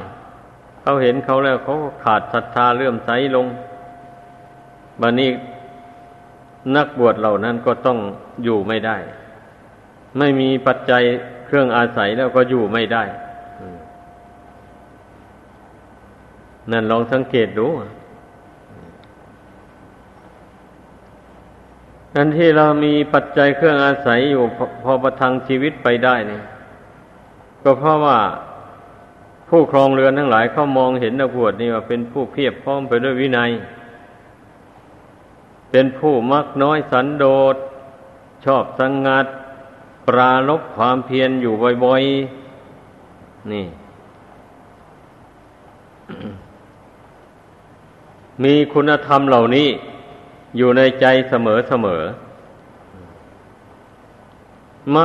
เขาเห็นเขาแล้วเขาก็ขาดศรัทธาเลื่อมใสลงบันนี้นักบวชเหล่านั้นก็ต้องอยู่ไม่ได้ ไม่มีปัจจัยเครื่องอาศัยแล้วก็อยู่ไม่ได้ นั่นลองสังเกตดูอันที่เรามีปัจจัยเครื่องอาศัยอยู่พอประทังชีวิตไปได้นี่ก็เพราะว่า ผู้ครองเรือนทั้งหลายเขามองเห็นนักบวชนี่ว่าเป็นผู้เพียบพร้อมไปด้วยวินัย เป็นผู้มักน้อยสันโดษ ชอบสังงัด ปราลบความเพียรอยู่บ่อยๆ นี่ มีคุณธรรมเหล่านี้อยู่ในใจเสมอๆมั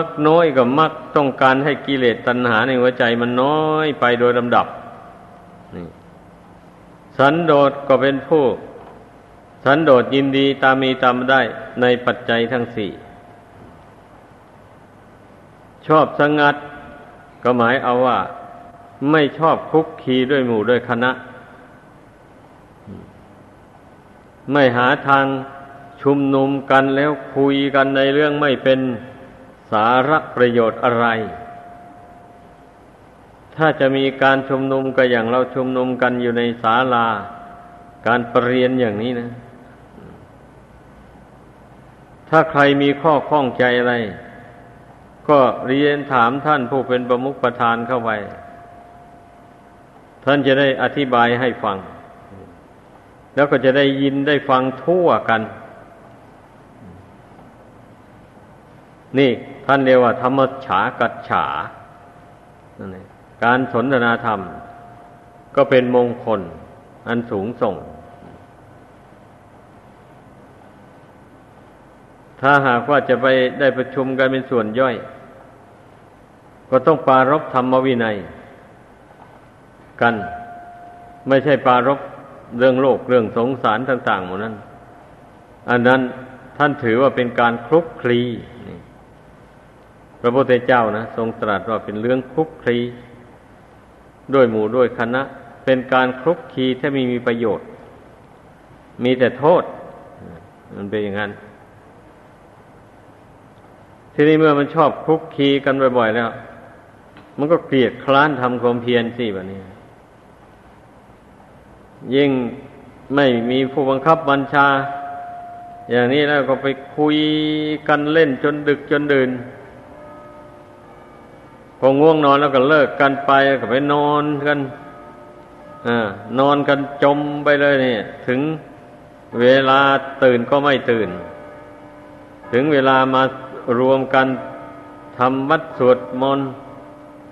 กน้อยกับมักต้องการให้กิเลสตัณหาในหัวใจมันน้อยไปโดยลำดับนี่สันโดษก็เป็นผู้ สันโดษยินดีตามมีตามได้ในปัจจัยทั้งสี่ ชอบสงัด ก็หมายเอาว่า ไม่ชอบคุกคีด้วยหมู่ด้วยคณะ ไม่หาทางชุมนุมกันแล้วคุยกันในเรื่องไม่เป็น สาระประโยชน์อะไร ถ้าจะมีการชุมนุมก็อย่างเราชุมนุมกันอยู่ในศาลา การปรเรียนอย่างนี้นะ ถ้าใครมีข้อข้องใจอะไร ก็เรียนถามท่านผู้เป็นประมุขประธานเข้าไป ท่านจะได้อธิบายให้ฟัง แล้วก็จะได้ยินได้ฟังทั่วกันนี่ ท่านเรียกว่า ธรรมฉากัจฉาการสนทนาธรรม ก็เป็นมงคล อันสูงส่ง ถ้าหากว่าจะไปได้ประชุมกันเป็นส่วนย่อย ก็ต้องปารบธรรมวินัย กัน ไม่ใช่ปารบเรื่องโลกเรื่องสงสารต่างๆหมดนั้น อันนั้นท่านถือว่าเป็นการคลุกคลี พระพุทธเจ้านะทรงตรัสว่าเป็นเรื่องคลุกคลีด้วยหมู่ด้วยคณะ เป็นการคลุกคลีที่มีมีประโยชน์ มีแต่โทษ มันเป็นอย่างนั้น ทีนี้เมื่อมันชอบคลุกคลีกันบ่อยๆแล้ว มันก็เกลียดคล้านทำความเพียรสิแบบนี้ ยิ่งไม่มีผู้บังคับบัญชา อย่างนี้แล้วก็ไปคุยกันเล่นจนดึกจนดื่น พอง่วงนอนแล้วก็เลิกกันไปก็ไปนอนกันอนอนกันจมไปเลยเนี่ยถึงเวลาตื่นก็ไม่ตื่น ถึงเวลามารวมกันทำวัดสวดมนต์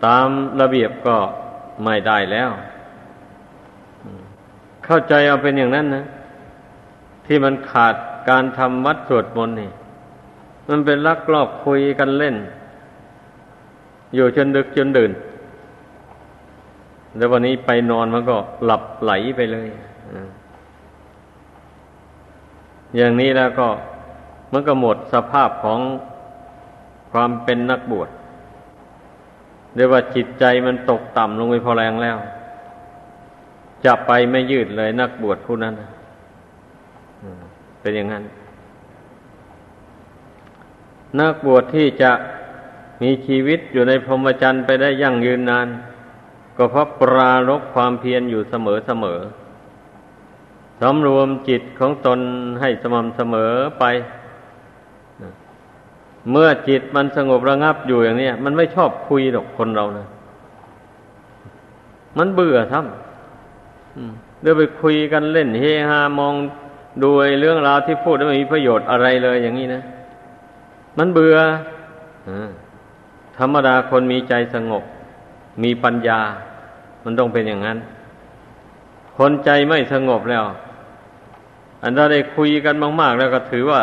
ตามระเบียบก็ไม่ได้แล้ว เข้าใจเอาเป็นอย่างนั้นนะ ที่มันขาดการทำวัดสวดมนต์นี่ มันเป็นลักลอบคุยกันเล่น อยู่จนดึกจนดื่น แล้ววันนี้ไปนอนมันก็หลับไหลไปเลยอย่างนี้แล้วก็มันก็หมดสภาพของความเป็นนักบวชเรียกว่าจิตใจมันตกต่ำลงไปพอแรงแล้ว จะไปไม่ยืดเลยนักบวชผู้นั้นเป็นอย่างนั้น นักบวชที่จะ มีชีวิตอยู่ในพรหมจรรย์ไปได้ยั่งยืนนาน ก็เพราะปราลบความเพียรอยู่เสมอเสมอสำรวมจิตของตนให้สม่ำเสมอไป เมื่อจิตมันสงบระงับอยู่อย่างนี้มันไม่ชอบคุยหรอกคนเรานะมันเบื่อทั้งเดี๋ยวไปคุยกันเล่นเฮฮามองดูเรื่องราวที่พูดไม่มีประโยชน์อะไรเลยอย่างนี้นะ มันเบื่ออ ธรรมดาคนมีใจสงบ มีปัญญา มันต้องเป็นอย่างนั้น คนใจไม่สงบแล้ว อันถ้าได้คุยกันมาก ๆ แล้วก็ถือว่า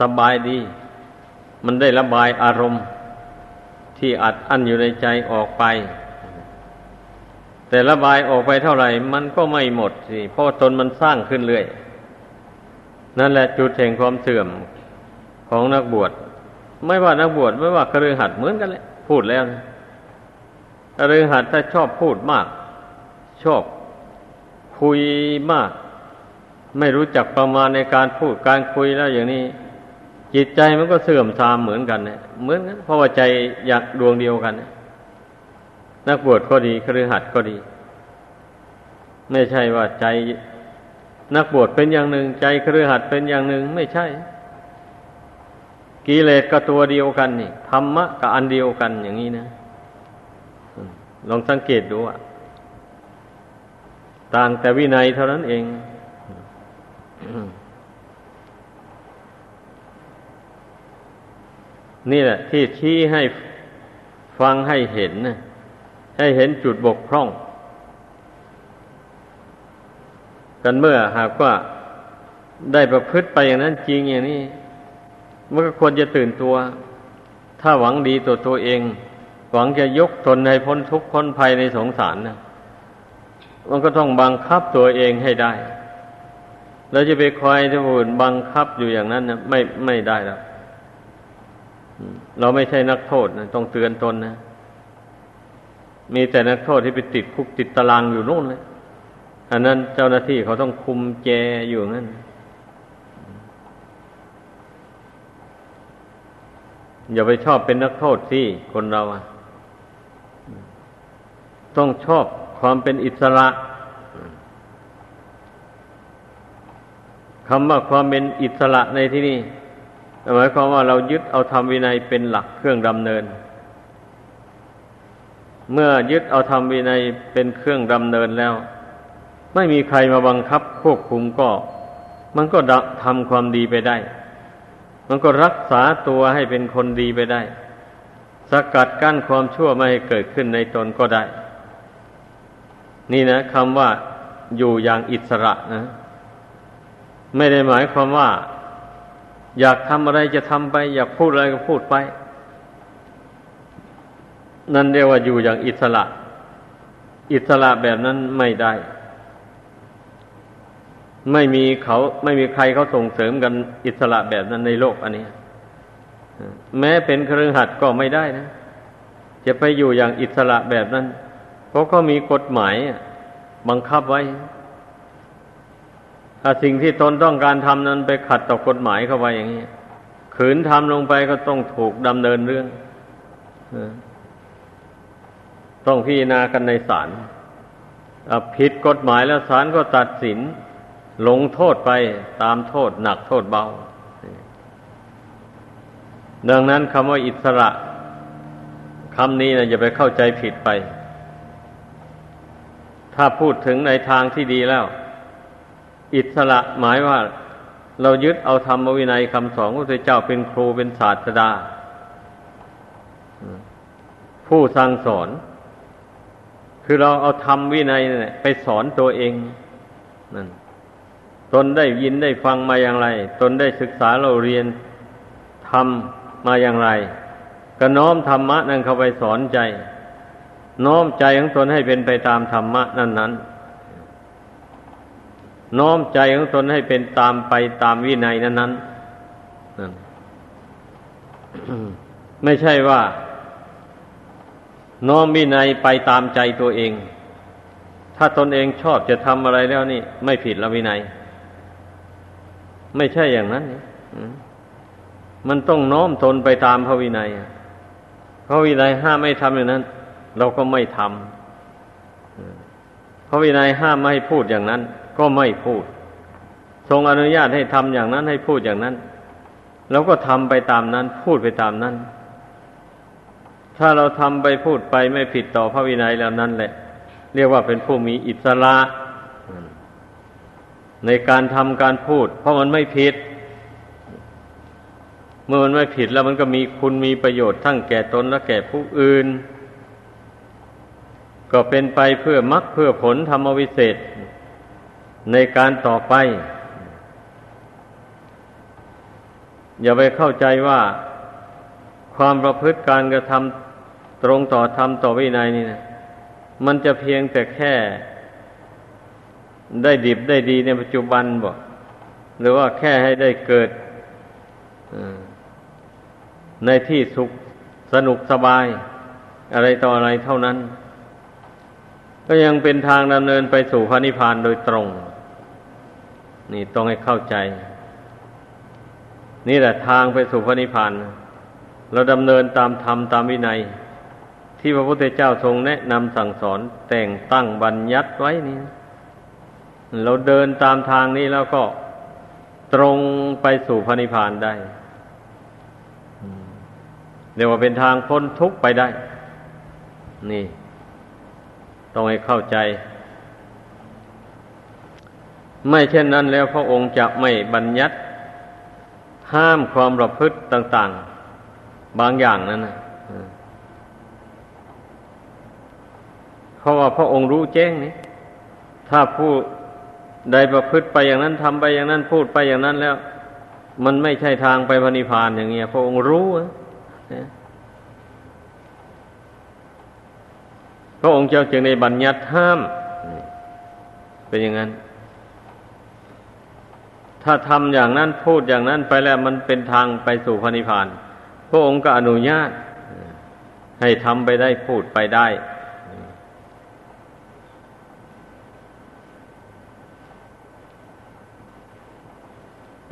สบายดี มันได้ระบายอารมณ์ ที่อัดอั้นอยู่ในใจออกไป แต่ระบายออกไปเท่าไหร่ มันก็ไม่หมดสิเพราะตนมันสร้างขึ้นเรื่อย นั่นแหละจุดแห่งความเสื่อมของนักบวช ไม่ว่านักบวชไม่ว่าครือหัดเหมือนกันแหละพูดแล้วครือหัดถ้าชอบพูดมาก ชอบคุยมาก ไม่รู้จักประมาณในการพูดการคุยแล้วอย่างนี้ จิตใจมันก็เสื่อมทรามเหมือนกันเนี่ยเหมือนกันเพราะว่าใจอยากดวงเดียวกันนักบวชก็ดีครือหัดก็ดี ไม่ใช่ว่าใจนักบวชเป็นอย่างหนึ่ง ใจครือหัดเป็นอย่างหนึ่งไม่ใช่ กิเลสก็ตัวเดียวกันนี่ธรรมะก็อันเดียวกันอย่างนี้นะลองสังเกตดูอะต่างแต่วินัยเท่านั้นเองนี่แหละ ที่ชี้ให้ฟังให้เห็นนะให้เห็นจุดบกพร่อง กันเมื่อหากว่าได้ประพฤติไปอย่างนั้นจริงอย่างนี้ มันก็ควรจะตื่นตัว ถ้าหวังดีตัวตัวเอง หวังจะยกตนให้พ้นทุกข์พ้นภัยในสงสารนะมันก็ต้องบังคับตัวเองให้ได้ แล้วจะไปคอยจะบุญบังคับอยู่อย่างนั้นนะไม่ไม่ได้แล้วเราไม่ใช่นักโทษนะต้องเตือนตนนะมีแต่นักโทษที่ไปติดคุกติดตารางอยู่นู่นเลยอันนั้นเจ้าหน้าที่เขาต้องคุมแจอยู่งั้น อย่าไปชอบเป็นนักโทษสิคนเราต้องชอบความเป็นอิสระคำว่าความเป็นอิสระในที่นี้หมายความว่าเรายึดเอาธรรมวินัยเป็นหลักเครื่องดำเนิน เมื่อยึดเอาธรรมวินัยเป็นเครื่องดำเนินแล้ว ไม่มีใครมาบังคับควบคุมก็ มันก็ทำความดีไปได้ มันก็รักษาตัวให้เป็นคนดีไปได้ สกัดกั้นความชั่วไม่ให้เกิดขึ้นในตนก็ได้ นี่นะคำว่าอยู่อย่างอิสระนะ ไม่ได้หมายความว่า อยากทำอะไรจะทำไป อยากพูดอะไรก็พูดไป นั่นเรียกว่าอยู่อย่างอิสระ อิสระแบบนั้นไม่ได้ ไม่มีเขาไม่มีใครเขาส่งเสริมกันอิสระแบบนั้นในโลกอันนี้ แม้เป็นเครือขัดก็ไม่ได้นะ จะไปอยู่อย่างอิสระแบบนั้น เพราะเขามีกฎหมายบังคับไว้ ถ้าสิ่งที่ตนต้องการทำนั้นไปขัดต่อกฎหมายเข้าไปอย่างนี้ขืนทำลงไปก็ต้องถูกดำเนินเรื่องต้องพิจารณากันในศาลผิดกฎหมายแล้วศาลก็ตัดสิน หลงโทษไปตามโทษหนักโทษเบา ดังนั้นคำว่าอิสระคำนี้นะอย่าไปเข้าใจผิดไป ถ้าพูดถึงในทางที่ดีแล้ว อิสระหมายว่าเรายึดเอาธรรมวินัยคำสอนของพระเจ้าเป็นครูเป็นศาสดา ผู้สั่งสอน คือเราเอาธรรมวินัยเนี่ยไปสอนตัวเองนั่น ตนได้ยินได้ฟังมาอย่างไร ตนได้ศึกษาเราเรียนทำมาอย่างไร ก็น้อมธรรมะนั่นเข้าไปสอนใจ น้อมใจของตนให้เป็นไปตามธรรมะนั้นนั้นน้อมใจของตนให้เป็นตามไปตามวินัยนั้นนั้นไม่ใช่ว่า น้อมวินัยไปตามใจตัวเอง ถ้าตนเองชอบจะทำอะไรแล้วนี่ ไม่ผิดละวินัย ไม่ใช่อย่างนั้นมันต้องน้อมตนไปตามพระวินัยพระวินัยห้ามไม่ทำอย่างนั้น เราก็ไม่ทำพระวินัยห้ามไม่ให้พูดอย่างนั้น ก็ไม่พูด ทรงอนุญาตให้ทำอย่างนั้นให้พูดอย่างนั้นแล้วก็ทำไปตามนั้น พูดไปตามนั้น ถ้าเราทำไปพูดไปไม่ผิดต่อพระวินัยแล้วนั่นแหละ เรียกว่าเป็นผู้มีอิสระ ในการทำการพูด เพราะมันไม่ผิด เมื่อมันไม่ผิดแล้วมันก็มีคุณมีประโยชน์ทั้งแก่ตนและแก่ผู้อื่น ก็เป็นไปเพื่อมรักเพื่อผลธรรมวิเศษ ในการต่อไป อย่าไปเข้าใจว่าความประพฤติการกระทำตรงต่อธรรมต่อวินัยนี่นะมันจะเพียงแต่แค่ ได้ดิบได้ดีในปัจจุบันบอกหรือว่าแค่ให้ได้เกิดในที่สุขสนุกสบาย อะไรต่ออะไรเท่านั้น ก็ยังเป็นทางดำเนินไปสู่พระนิพพานโดยตรง นี่ต้องให้เข้าใจ นี่แหละทางไปสู่พระนิพพานเราดำเนินตามธรรมตามวินัย ที่พระพุทธเจ้าทรงแนะนำสั่งสอนแต่งตั้งบัญญัติไว้นี่ เราเดินตามทางนี้แล้วก็ตรงไปสู่พระนิพพานได้เรียกว่าเป็นทางพ้นทุกข์ไปได้ นี่ ต้องให้เข้าใจ ไม่เช่นนั้นแล้วพระองค์จะไม่บัญญัติ ห้ามความประพฤติต่าง ๆ บางอย่างนั้นนะเพราะว่าพระองค์รู้แจ้งนี่ถ้าผู้ ใดประพฤติไปอย่างนั้นทำไปอย่างนั้นพูดไปอย่างนั้นแล้ว มันไม่ใช่ทางไปพระนิพพานอย่างเงี้ยพระองค์รู้พระองค์เจ้าจึงในบัญญัติห้าม เป็นอย่างนั้น ถ้าทำอย่างนั้นพูดอย่างนั้นไปแล้วมันเป็นทางไปสู่พระนิพพาน พระองค์ก็อนุญาต ให้ทำไปได้พูดไปได้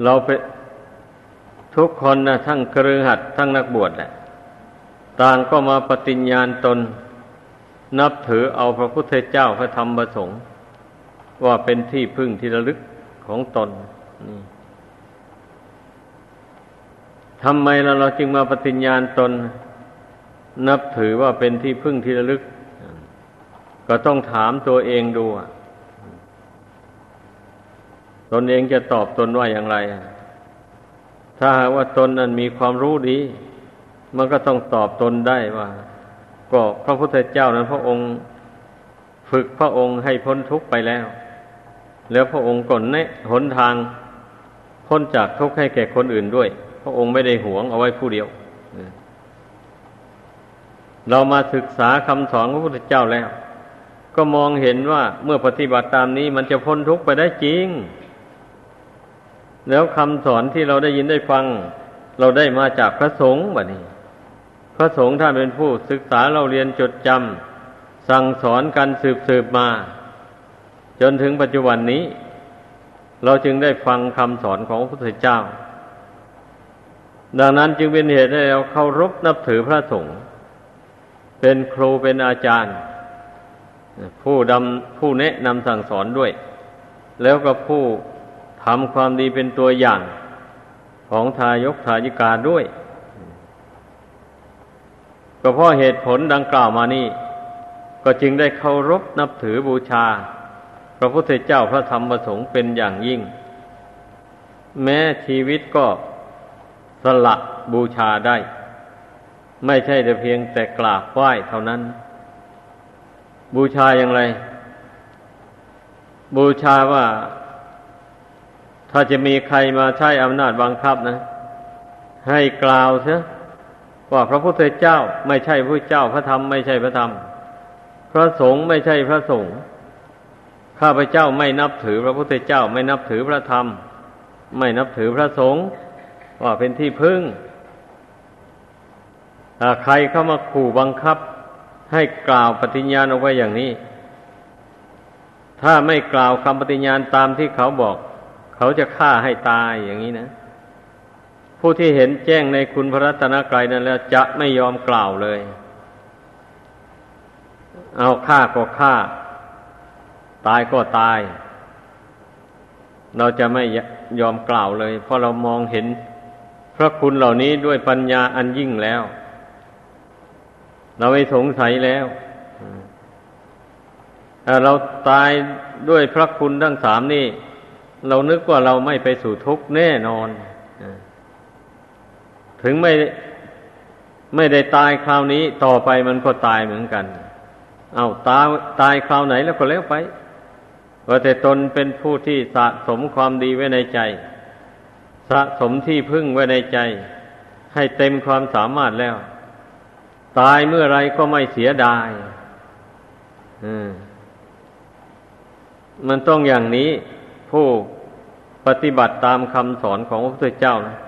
เราไปทุกคนนะทั้งครือหัดทั้งนักบวชแหละต่างก็มาปฏิญญาณตน นับถือเอาพระพุทธเจ้าพระธรรมประสงค์ว่าเป็นที่พึ่งที่ระลึกของตนนี่ทำไมเราเราจึงมาปฏิญญาณตน นับถือว่าเป็นที่พึ่งที่ระลึก ก็ต้องถามตัวเองดู ตนเองจะตอบตนว่าอย่างไร ถ้าหากว่าตนนั้นมีความรู้ดี มันก็ต้องตอบตนได้ว่า ก็พระพุทธเจ้านั้นพระองค์ ฝึกพระองค์ให้พ้นทุกข์ไปแล้ว แล้วพระองค์ก่อนแนะหนทางพ้นจากทุกข์ให้แก่คนอื่นด้วย พระองค์ไม่ได้หวงเอาไว้ผู้เดียว เรามาศึกษาคำสอนของพระพุทธเจ้าแล้ว ก็มองเห็นว่าเมื่อปฏิบัติตามนี้มันจะพ้นทุกข์ไปได้จริง แล้วคำสอนที่เราได้ยินได้ฟัง เราได้มาจากพระสงฆ์แบบนี้ พระสงฆ์ท่านเป็นผู้ศึกษาเราเรียนจดจำสั่งสอนกันสืบสืบมา จนถึงปัจจุบันนี้ เราจึงได้ฟังคำสอนของพระพุทธเจ้า ดังนั้นจึงเป็นเหตุให้เราเคารพนับถือพระสงฆ์เป็นครูเป็นอาจารย์ ผู้ดำผู้แนะนำสั่งสอนด้วย แล้วก็ผู้ ทำความดีเป็นตัวอย่างของทายกทายิกาด้วย ก็เพราะเหตุผลดังกล่าวมานี่ ก็จึงได้เคารพนับถือบูชา พระพุทธเจ้าพระธรรมประสงค์เป็นอย่างยิ่ง แม้ชีวิตก็สละบูชาได้ ไม่ใช่แต่เพียงแต่กราบไหว้เท่านั้น บูชาอย่างไร บูชาว่า ถ้าจะมีใครมาใช้อำนาจบังคับนะ ให้กล่าวเถอะว่าพระพุทธเจ้าไม่ใช่พระเจ้าพระธรรมไม่ใช่พระธรรม พระสงฆ์ไม่ใช่พระสงฆ์ข้าพเจ้าไม่นับถือพระพุทธเจ้าไม่นับถือพระธรรม ไม่นับถือพระสงฆ์ว่าเป็นที่พึ่งใครเข้ามาขู่บังคับ ให้กล่าวปฏิญญาณออกไปอย่างนี้ ถ้าไม่กล่าวคำปฏิญญาณตามที่เขาบอก เขาจะฆ่าให้ตายอย่างนี้นะ ผู้ที่เห็นแจ้งในคุณพระรัตนกรัยนั้นแล้วจะไม่ยอมกล่าวเลย เอาฆ่าก็ฆ่า ตายก็ตาย เราจะไม่ยอมกล่าวเลย เพราะเรามองเห็นพระคุณเหล่านี้ด้วยปัญญาอันยิ่งแล้ว เราไม่สงสัยแล้วเราตายด้วยพระคุณทั้งสามนี่ เรานึกว่าเราไม่ไปสู่ทุกข์แน่นอนถึงไม่ไม่ได้ตายคราวนี้ต่อไปมันก็ตายเหมือนกัน เอาตายตายคราวไหนแล้วก็แล้วไปว่าแต่ตนเป็นผู้ที่สะสมความดีไว้ในใจ สะสมที่พึ่งไว้ในใจ ให้เต็มความสามารถแล้ว ตายเมื่อไรก็ไม่เสียดายมันต้องอย่างนี้ผู้ ปฏิบัติตามคำสอนของพระพุทธเจ้านะ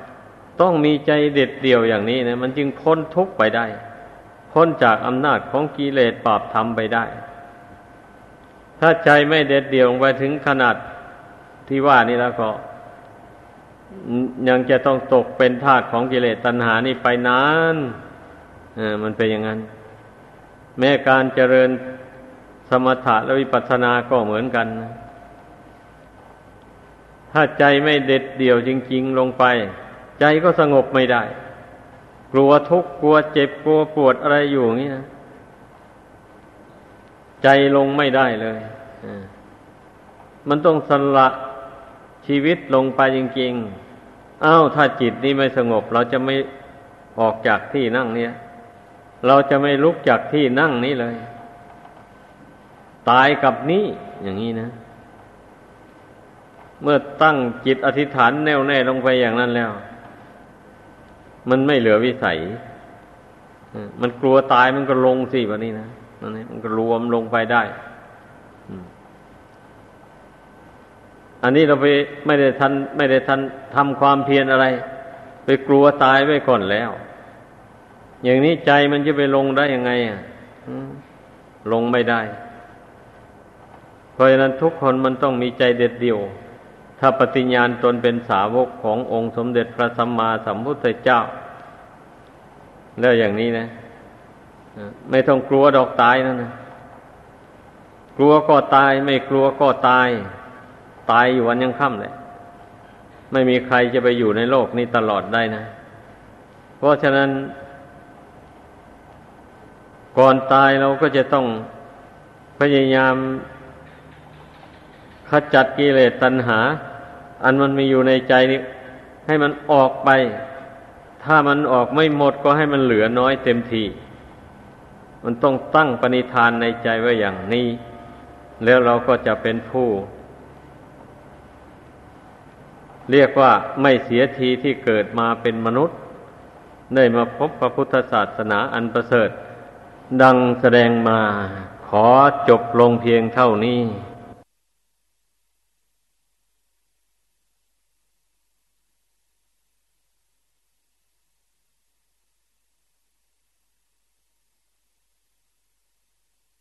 ต้องมีใจเด็ดเดี่ยวอย่างนี้นะมันจึงพ้นทุกข์ไปได้ พ้นจากอำนาจของกิเลสปราบธรรมไปได้ ถ้าใจไม่เด็ดเดี่ยวไปถึงขนาดที่ว่านี่แล้วก็ยังจะต้องตกเป็นทาสของกิเลสตัณหานี่ไปนานอมันเป็นอย่างนั้น แม้การเจริญสมถะและวิปัสสนาก็เหมือนกันนะ ถ้าใจไม่เด็ดเดี่ยวจริง ๆ ลงไป ใจก็สงบไม่ได้ กลัวทุกข์กลัวเจ็บกลัวปวดอะไรอยู่อย่างนี้นะใจลงไม่ได้เลยมันต้องสละชีวิตลงไปจริง ๆ อ้าวถ้าจิตนี้ไม่สงบ เราจะไม่ออกจากที่นั่งเนี้ยเราจะไม่ลุกจากที่นั่งนี้เลย ตายกับนี้อย่างนี้นะ เมื่อตั้งจิตอธิษฐานแน่วแน่ลงไปอย่างนั้นแล้ว มันไม่เหลือวิสัยมันกลัวตายมันก็ลงสิวันนี้นะนั่นมันก็รวมลงไปได้อันนี้เราไปไม่ได้ทัน ไม่ได้ทันทำความเพียรอะไร ไปกลัวตายไว้ก่อนแล้ว อย่างนี้ใจมันจะไปลงได้ยังไงอะลงไม่ได้ เพราะฉะนั้นทุกคนมันต้องมีใจเด็ดเดี่ยว ถ้าปฏิญญาณตนเป็นสาวกขององค์สมเด็จพระสัมมาสัมพุทธเจ้า แล้วอย่างนี้นะไม่ต้องกลัวดอกตายนั่นนะกลัวก็ตาย ไม่กลัวก็ตาย ตายอยู่วันยังค่ำเลยไม่มีใครจะไปอยู่ในโลกนี้ตลอดได้นะ เพราะฉะนั้น ก่อนตายเราก็จะต้องพยายาม ขจัดกิเลสตัณหา อันมันมีอยู่ในใจนี้ให้มันออกไป ถ้ามันออกไม่หมดก็ให้มันเหลือน้อยเต็มที มันต้องตั้งปณิธานในใจไว้อย่างนี้ แล้วเราก็จะเป็นผู้ เรียกว่าไม่เสียทีที่เกิดมาเป็นมนุษย์ ได้มาพบพระพุทธศาสนาอันประเสริฐ ดังแสดงมาขอจบลงเพียงเท่านี้